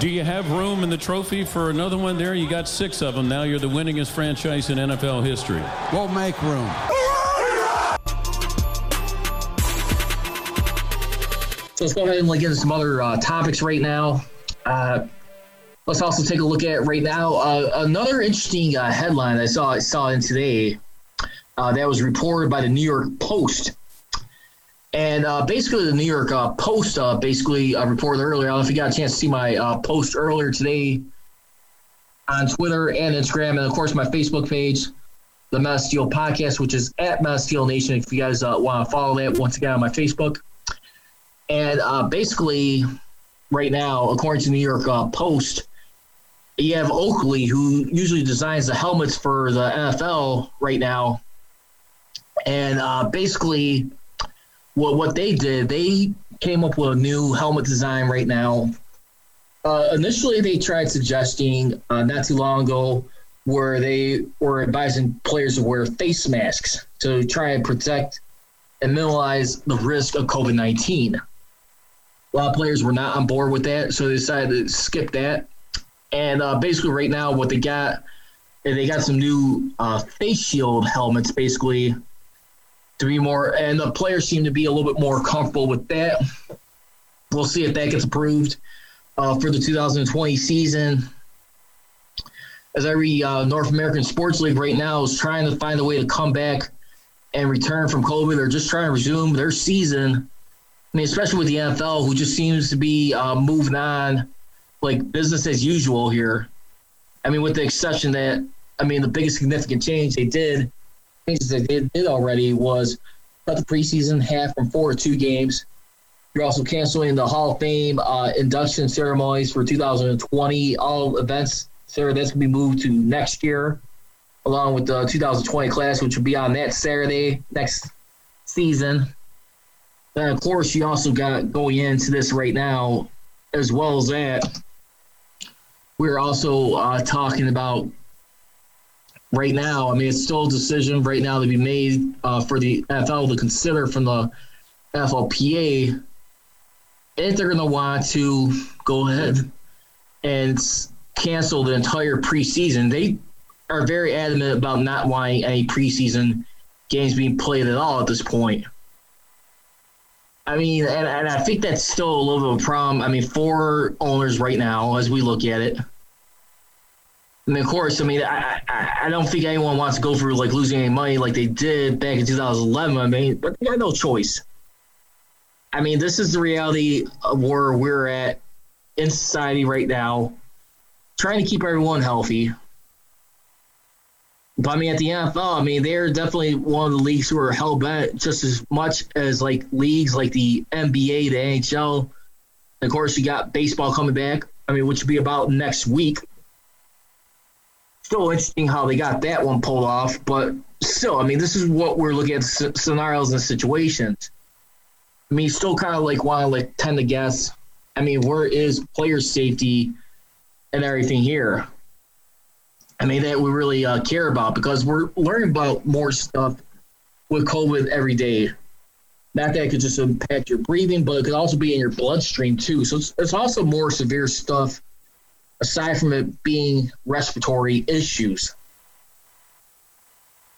Do you have room in the trophy for another one there? You got six of them now. You're the winningest franchise in NFL history. We'll make room. So let's go ahead and like, get into some other uh, topics right now. Uh, let's also take a look at right now uh, another interesting uh, headline I saw saw in today uh, that was reported by the New York Post. And uh, basically, the New York Post basically reported earlier. I don't know if you got a chance to see my post earlier today on Twitter and Instagram, and of course my Facebook page, the Men of Steel Podcast, which is at Men of Steel Nation. If you guys want to follow that, once again on my Facebook. And uh, basically, right now, according to New York uh, Post, you have Oakley, who usually designs the helmets for the NFL right now. And uh, basically, what what they did, they came up with a new helmet design right now. Uh, initially, they tried suggesting uh, not too long ago where they were advising players to wear face masks to try and protect and minimize the risk of COVID 19 a lot of players were not on board with that, so they decided to skip that. And uh, basically, right now, what they got, they got some new uh, face shield helmets, basically, to be more, and the players seem to be a little bit more comfortable with that. We'll see if that gets approved uh, for the 2020 season. As every uh, North American Sports League right now is trying to find a way to come back and return from COVID, they're just trying to resume their season I mean, especially with the NFL, who just seems to be uh, moving on like business as usual here. I mean, with the exception that, I mean, the biggest significant change they did, changes they did, already was cut the preseason half from four to two games. You're also canceling the Hall of Fame uh, induction ceremonies for 2020. All events, Sarah, that's going to be moved to next year, along with the 2020 class, which will be on that Saturday next season. Of course, you also got going into this right now, as well as that, we're also uh, talking about right now. I mean, it's still a decision right now to be made uh, for the NFL to consider from the NFLPA if they're going to want to go ahead and cancel the entire preseason. They are very adamant about not wanting any preseason games being played at all at this point. I mean, and, and I think that's still a little bit of a problem. I mean, for owners right now, as we look at it. I mean, of course, I mean, I, I, I don't think anyone wants to go through like losing any money like they did back in 2011. I mean, but they had no choice. I mean, this is the reality of where we're at in society right now, trying to keep everyone healthy. But I mean, at the NFL, I mean, they're definitely one of the leagues who are hell bent just as much as like leagues like the NBA, the NHL. And of course, you got baseball coming back. I mean, which will be about next week. Still interesting how they got that one pulled off, but still, I mean, this is what we're looking at scenarios and situations. I mean, still kind of like want to like tend to guess. I mean, where is player safety and everything here? I mean, that we really uh, care about because we're learning about more stuff with COVID every day. Not that it could just impact your breathing, but it could also be in your bloodstream too. So it's, it's also more severe stuff aside from it being respiratory issues.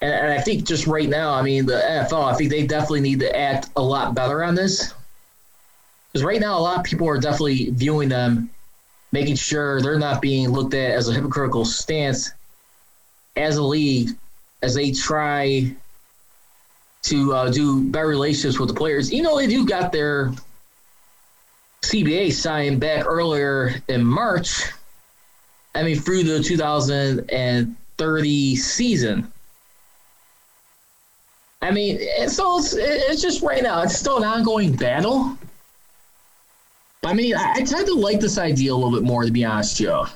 And, and I think just right now, I mean, the NFL, I think they definitely need to act a lot better on this. Because right now, a lot of people are definitely viewing them making sure they're not being looked at as a hypocritical stance as a league as they try to uh, do better relationships with the players. You know, they do got their CBA signed back earlier in March. I mean, through the 2030 season. I mean, so it's, it's just right now, it's still an ongoing battle. I mean, I, I tend to like this idea a little bit more, to be honest, Joe.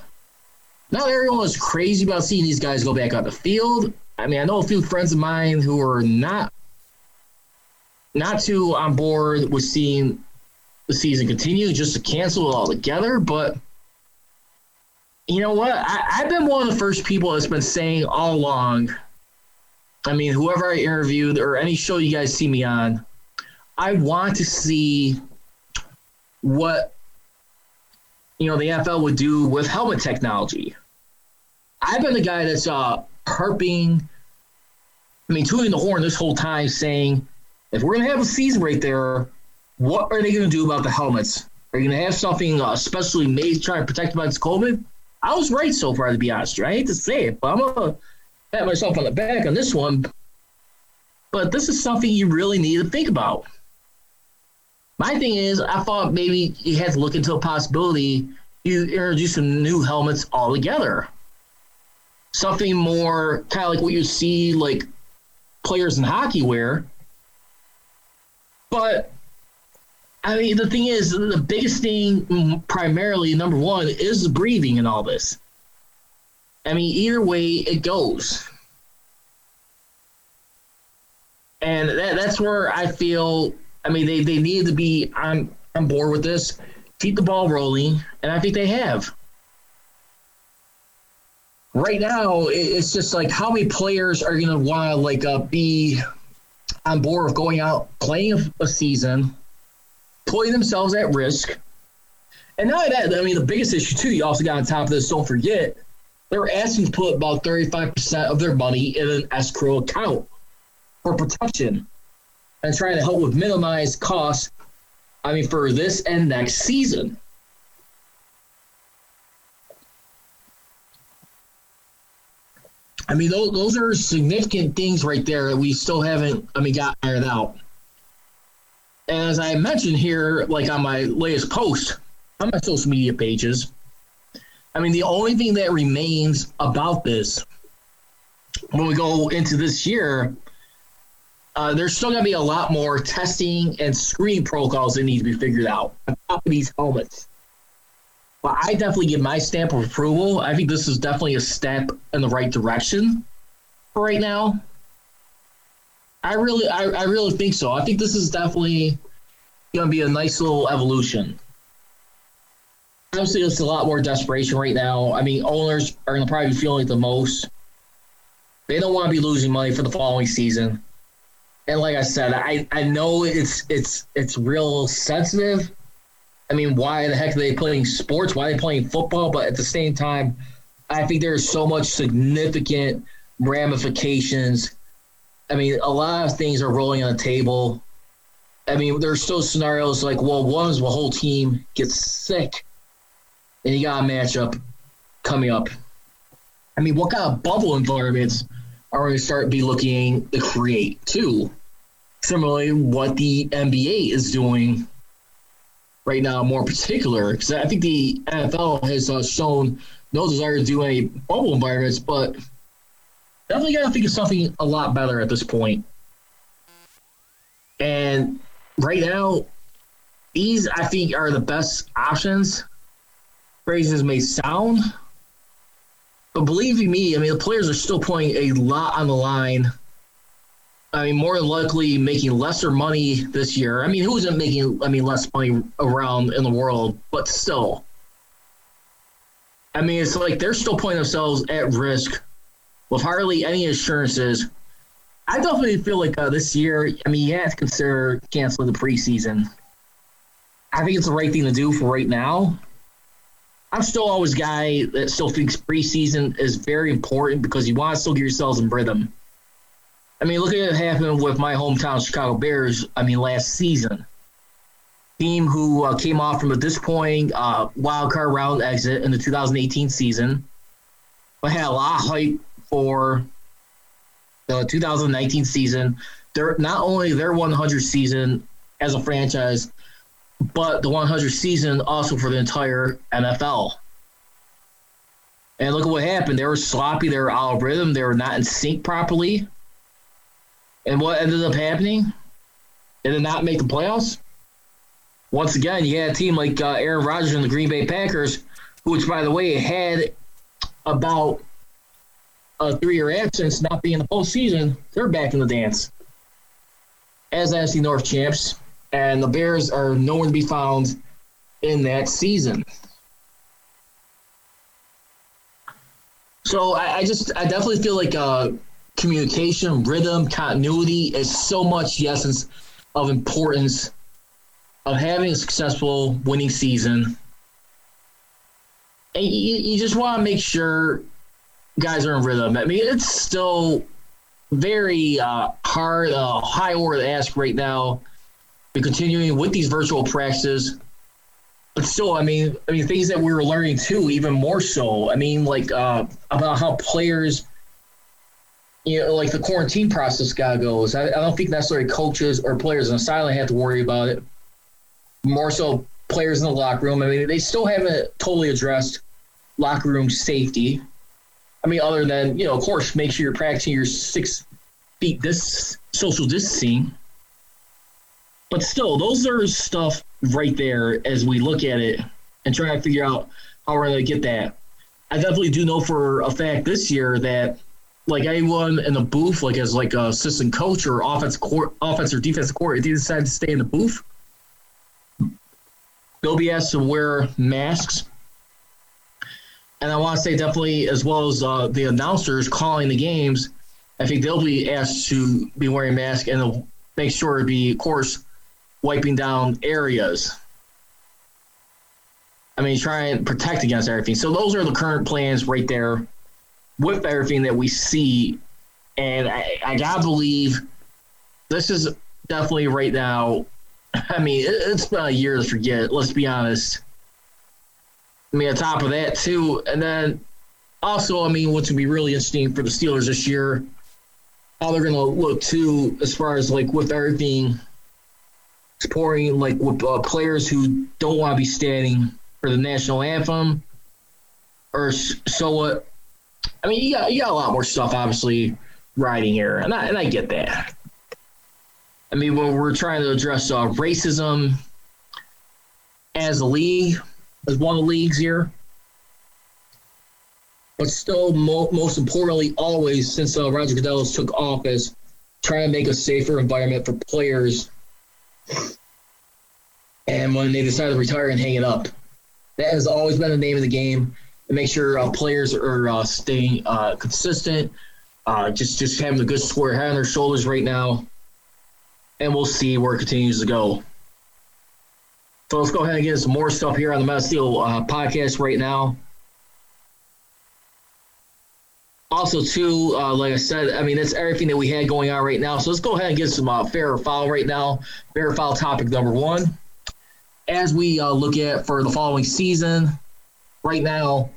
Not everyone was crazy about seeing these guys go back on the field. I mean, I know a few friends of mine who are not not too on board with seeing the season continue, just to cancel it altogether. But you know what? I, I've been one of the first people that's been saying all along. I mean, whoever I interviewed or any show you guys see me on, I want to see what you know the NFL would do with helmet technology. I've been the guy that's uh, harping, I mean, tooting the horn this whole time, saying if we're to have a season right there, what are they to do about the helmets? Are you to have something uh, specially made to try and protect against COVID? I was right so far, to be honest. I hate to say it, but I'm to pat myself on the back on this one. But this is something you really need to think about. My thing is, I thought maybe you had to look into a possibility you introduce some new helmets altogether. Something more kind of like what you see like players in hockey wear. But I mean, the thing is, the biggest thing, primarily, number one, is breathing in all this. I mean, either way it goes. And that, that's where I feel I mean, they, they need to be on, on board with this, keep the ball rolling, and I think they have. Right now, it's just like how many players are going to want to like uh, be on board with going out playing a season, putting themselves at risk. And not only that, I mean, the biggest issue too, you also got on top of this, don't forget, they're asking to put about 35% of their money in an escrow account for protection and trying to help with minimize costs. I mean, for this and next season. I mean, those, those are significant things right there that we still haven't, I mean, got ironed out. As I mentioned here, like on my latest post on my social media pages, I mean, the only thing that remains about this when we go into this year uh, there's still going to be a lot more testing and screening protocols that need to be figured out on top of these helmets. But I definitely give my stamp of approval. I think this is definitely a step in the right direction for right now. I really, I, I really think so. I think this is definitely going to be a nice little evolution. Obviously, it's a lot more desperation right now. I mean, owners are going to probably be feeling it the most. They don't want to be losing money for the following season and like I said, I, I know it's it's it's real sensitive. I mean, why the heck are they playing sports? Why are they playing football? But at the same time, I think there's so much significant ramifications. I mean, a lot of things are rolling on the table. I mean, there's still scenarios like, well, one is the whole team gets sick, and you got a matchup coming up. I mean, what kind of bubble environments are we going to start be looking to create too? similarly what the NBA is doing right now, more particular, because I think the NFL has uh, shown no desire to do any bubble environments, but definitely got to think of something a lot better at this point. And right now, these I think are the best options. Phrases may sound, but believe me, I mean the players are still putting a lot on the line I mean, more than likely making lesser money this year. I mean, who isn't making, I mean, less money around in the world, but still. I mean, it's like they're still putting themselves at risk with hardly any assurances. I definitely feel like uh, this year, I mean, you have to consider canceling the preseason. I think it's the right thing to do for right now. I'm still always a guy that still thinks preseason is very important because you want to still get yourselves in rhythm. I mean, look at what happened with my hometown Chicago Bears. I mean, last season, team who uh, came off from a disappointing uh, wild card round exit in the 2018 season, but had a lot of hype for the 2019 season. They're not only their 100 season as a franchise, but the 100 season also for the entire NFL. And look at what happened. They were sloppy. They were out of rhythm. They were not in sync properly. And what ended up happening? They did not make the playoffs? once again, you had a team like uh, Aaron Rodgers and the Green Bay Packers, which, by the way, had about a three-year absence, not being in the postseason. They're back in the dance as NFC North champs, and the Bears are nowhere to be found in that season. So I, I just, I definitely feel like uh, communication, rhythm, continuity is so much the essence of importance of having a successful winning season. And you, you just want to make sure guys are in rhythm. I mean, it's still very uh, hard, uh, high order ask right now. We're continuing with these virtual practices, but still, I mean, I mean things that we were learning too, even more so. I mean, like uh, about how players, you know, like the quarantine process guy goes. I, I don't think necessarily coaches or players in the sideline have to worry about it. More so, players in the locker room. I mean, they still haven't totally addressed locker room safety. I mean, other than you know, of course, make sure you're practicing your six feet this social distancing. But still, those are stuff right there as we look at it and try to figure out how we're going to get that. I definitely do know for a fact this year that like anyone in the booth, like as like a assistant coach or offense court, offense or defensive court, if they decide to stay in the booth, they'll be asked to wear masks. And I want to say definitely, as well as uh, the announcers calling the games, I think they'll be asked to be wearing masks and make sure to be, of course, wiping down areas. I mean, try and protect against everything. So those are the current plans right there with everything that we see. And I, I gotta believe this is definitely right now. I mean, it, it's been a year to forget. Let's be honest. I mean, on top of that too, and then also, I mean, what's gonna be really interesting for the Steelers this year, how they're gonna look too, as far as like with everything supporting like with uh, players who don't want to be standing for the national anthem, or so what. I mean, you got you got a lot more stuff obviously riding here, and I and I get that. I mean, when we're trying to address uh, racism as a league, as one of the leagues here, but still, mo- most importantly, always since uh, Roger Goodell took office, trying to make a safer environment for players. And when they decide to retire and hang it up, that has always been the name of the game. To make sure uh, players are uh, staying uh, consistent, uh, just just having a good square head on their shoulders right now, and we'll see where it continues to go. So let's go ahead and get some more stuff here on the Men of Steel uh, podcast right now. Also, too, uh, like I said, I mean, that's everything that we had going on right now. So let's go ahead and get some uh, fair or foul right now. Fair or foul topic number one. As we uh, look at for the following season, right now,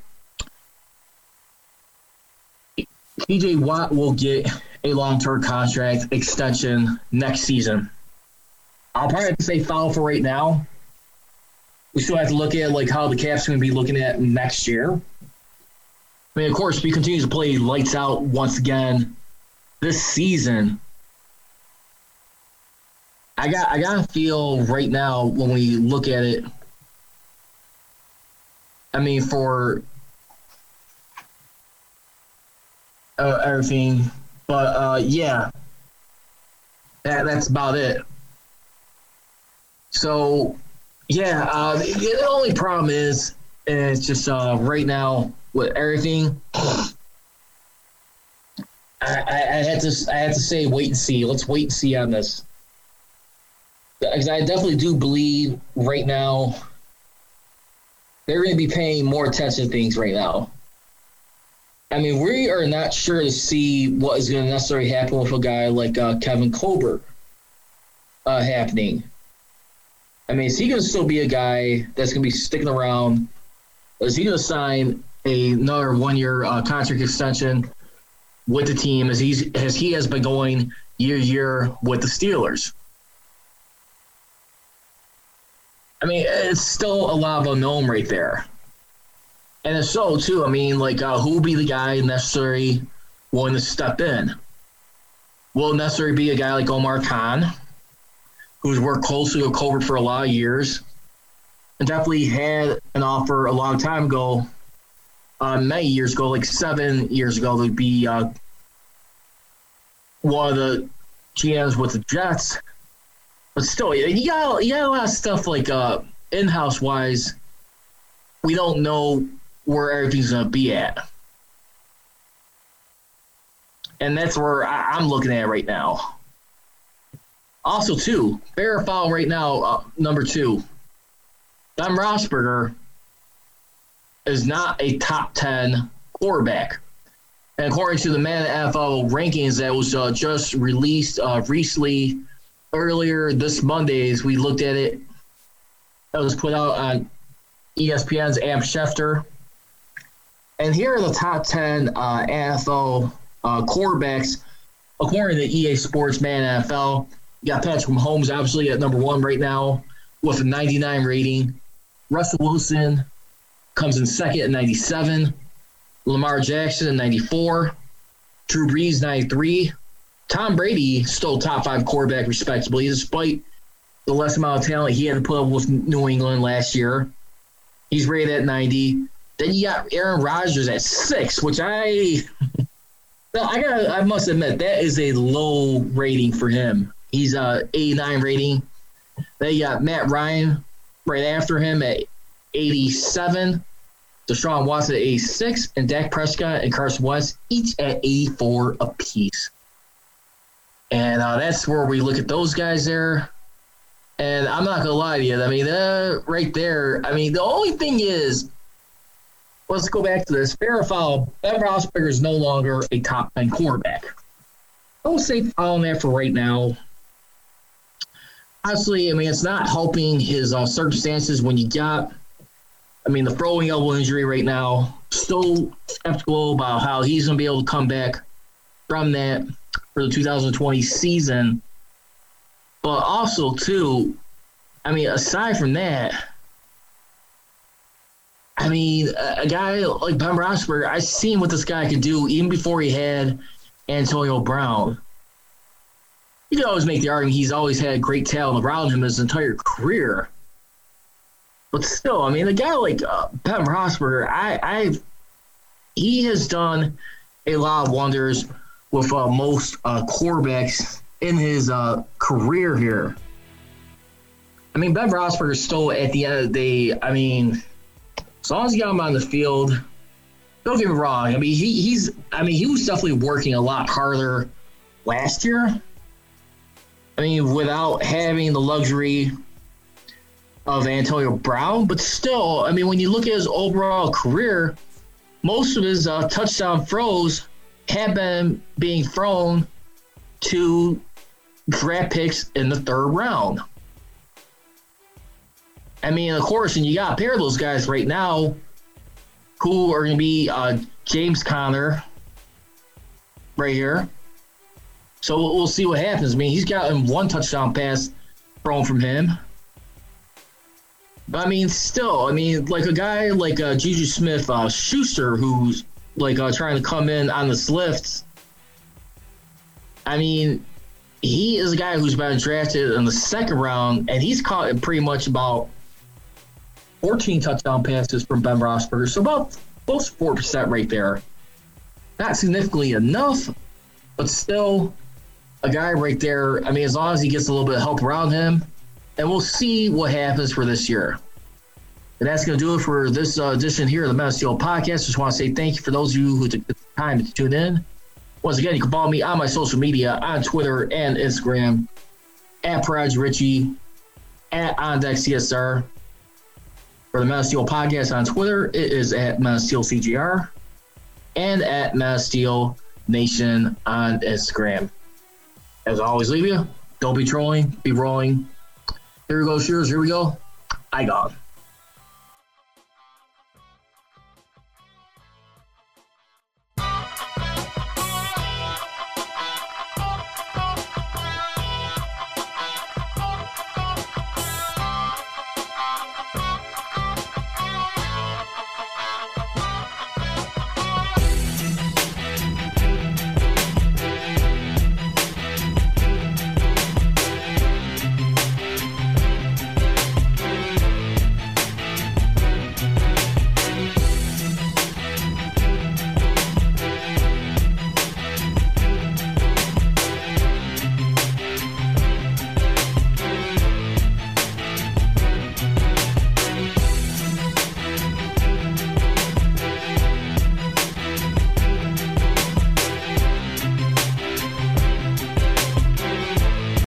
TJ Watt will get a long term contract extension next season. I'll probably say foul for right now. We still have to look at like how the cap's going to be looking at next year. I mean, of course, we continue to play lights out once again this season. I got I got to feel right now when we look at it. I mean, for uh, everything, but uh, yeah, that that's about it. So, yeah, uh, the, only problem is, it's just uh, right now with everything. I, I, I had to I had to say wait and see. Let's wait and see on this. Because I definitely do believe right now they're going to be paying more attention to things right now. I mean, we are not sure to see what is going to necessarily happen with a guy like uh, Kevin Colbert uh, happening. I mean, is he going to still be a guy that's going to be sticking around? Is he going to sign another one year uh, contract extension with the team as he's as he has been going year year with the Steelers. I mean, it's still a lot of unknown right there. And if so, too, I mean, like, uh, who will be the guy necessarily willing to step in? Will necessarily be a guy like Omar Khan, who's worked closely with Colbert for a lot of years, and definitely had an offer a long time ago, uh, many years ago, like seven years ago, to be uh, one of the GMs with the Jets. But still, you got you got a lot of stuff like uh, in-house wise. We don't know where everything's gonna be at, and that's where I, I'm looking at right now. Also, too, fair foul right now, uh, number two. Ben Roethlisberger is not a top 10 quarterback. And according to the Madden NFL rankings that was uh, just released uh, recently, earlier this Monday, as we looked at it, that was put out on ESPN's Adam Schefter. And here are the top 10 uh, NFL uh, quarterbacks according to EA Sports Madden NFL. Got Patrick Mahomes, obviously, at number one right now with a 99 rating. Russell Wilson comes in second at 97. Lamar Jackson at 94. Drew Brees, 93. Tom Brady still top five quarterback respectably, despite the less amount of talent he had to put up with New England last year. He's rated at 90. Then you got Aaron Rodgers at six, which I I got I must admit that is a low rating for him. He's a 89 rating. Then you got Matt Ryan right after him at 87. Deshaun Watson at 86, and Dak Prescott and Carson Wentz each at 84 apiece. And uh, that's where we look at those guys there. And I'm not gonna lie to you. I mean, uh, right there. I mean, the only thing is, let's go back to this. Fair or foul? Ben Roethlisberger is no longer a top ten quarterback. I will say foul on that for right now. Honestly, I mean, it's not helping his uh, circumstances when you got. I mean, the throwing elbow injury right now. Still skeptical about how he's gonna be able to come back from that for the 2020 season. But also, too, I mean, aside from that, I mean, a, guy like Ben Roethlisberger, I've seen what this guy could do even before he had Antonio Brown. You can always make the argument he's always had great talent around him his entire career. But still, I mean, a guy like uh, Ben Roethlisberger, I, I, he has done a lot of wonders with uh, most uh, quarterbacks in his uh, career here. I mean, Ben Roethlisberger still at the end of the day. I mean, as long as you got him on the field, don't get me wrong. I mean, he, he's. I mean, he was definitely working a lot harder last year. I mean, without having the luxury of Antonio Brown, but still, I mean, when you look at his overall career, most of his uh, touchdown throws have been being thrown to draft picks in the third round. I mean, of course, and you got a pair of those guys right now who are going to be uh, James Conner right here. So we'll see what happens. I mean, he's gotten one touchdown pass thrown from him. But I mean, still, I mean, like a guy like uh, Juju Smith uh, Schuster, who's like uh, trying to come in on this lift. I mean, he is a guy who's been drafted in the second round, and he's caught pretty much about 14 touchdown passes from Ben Roethlisberger, so about close four percent right there. Not significantly enough, but still a guy right there. I mean, as long as he gets a little bit of help around him, and we'll see what happens for this year. And that's going to do it for this uh, edition here of the Men of Steel Podcast. Just want to say thank you for those of you who took the time to tune in. Once again, you can follow me on my social media on Twitter and Instagram at Praj Richey, at OnDeckCSR. For the Men of Steel Podcast on Twitter, it is at Men of Steel CJR and at Men of Steel Nation on Instagram. As I always leave you, don't be trolling, be rolling. Here we go, shooters. Here we go. I gone.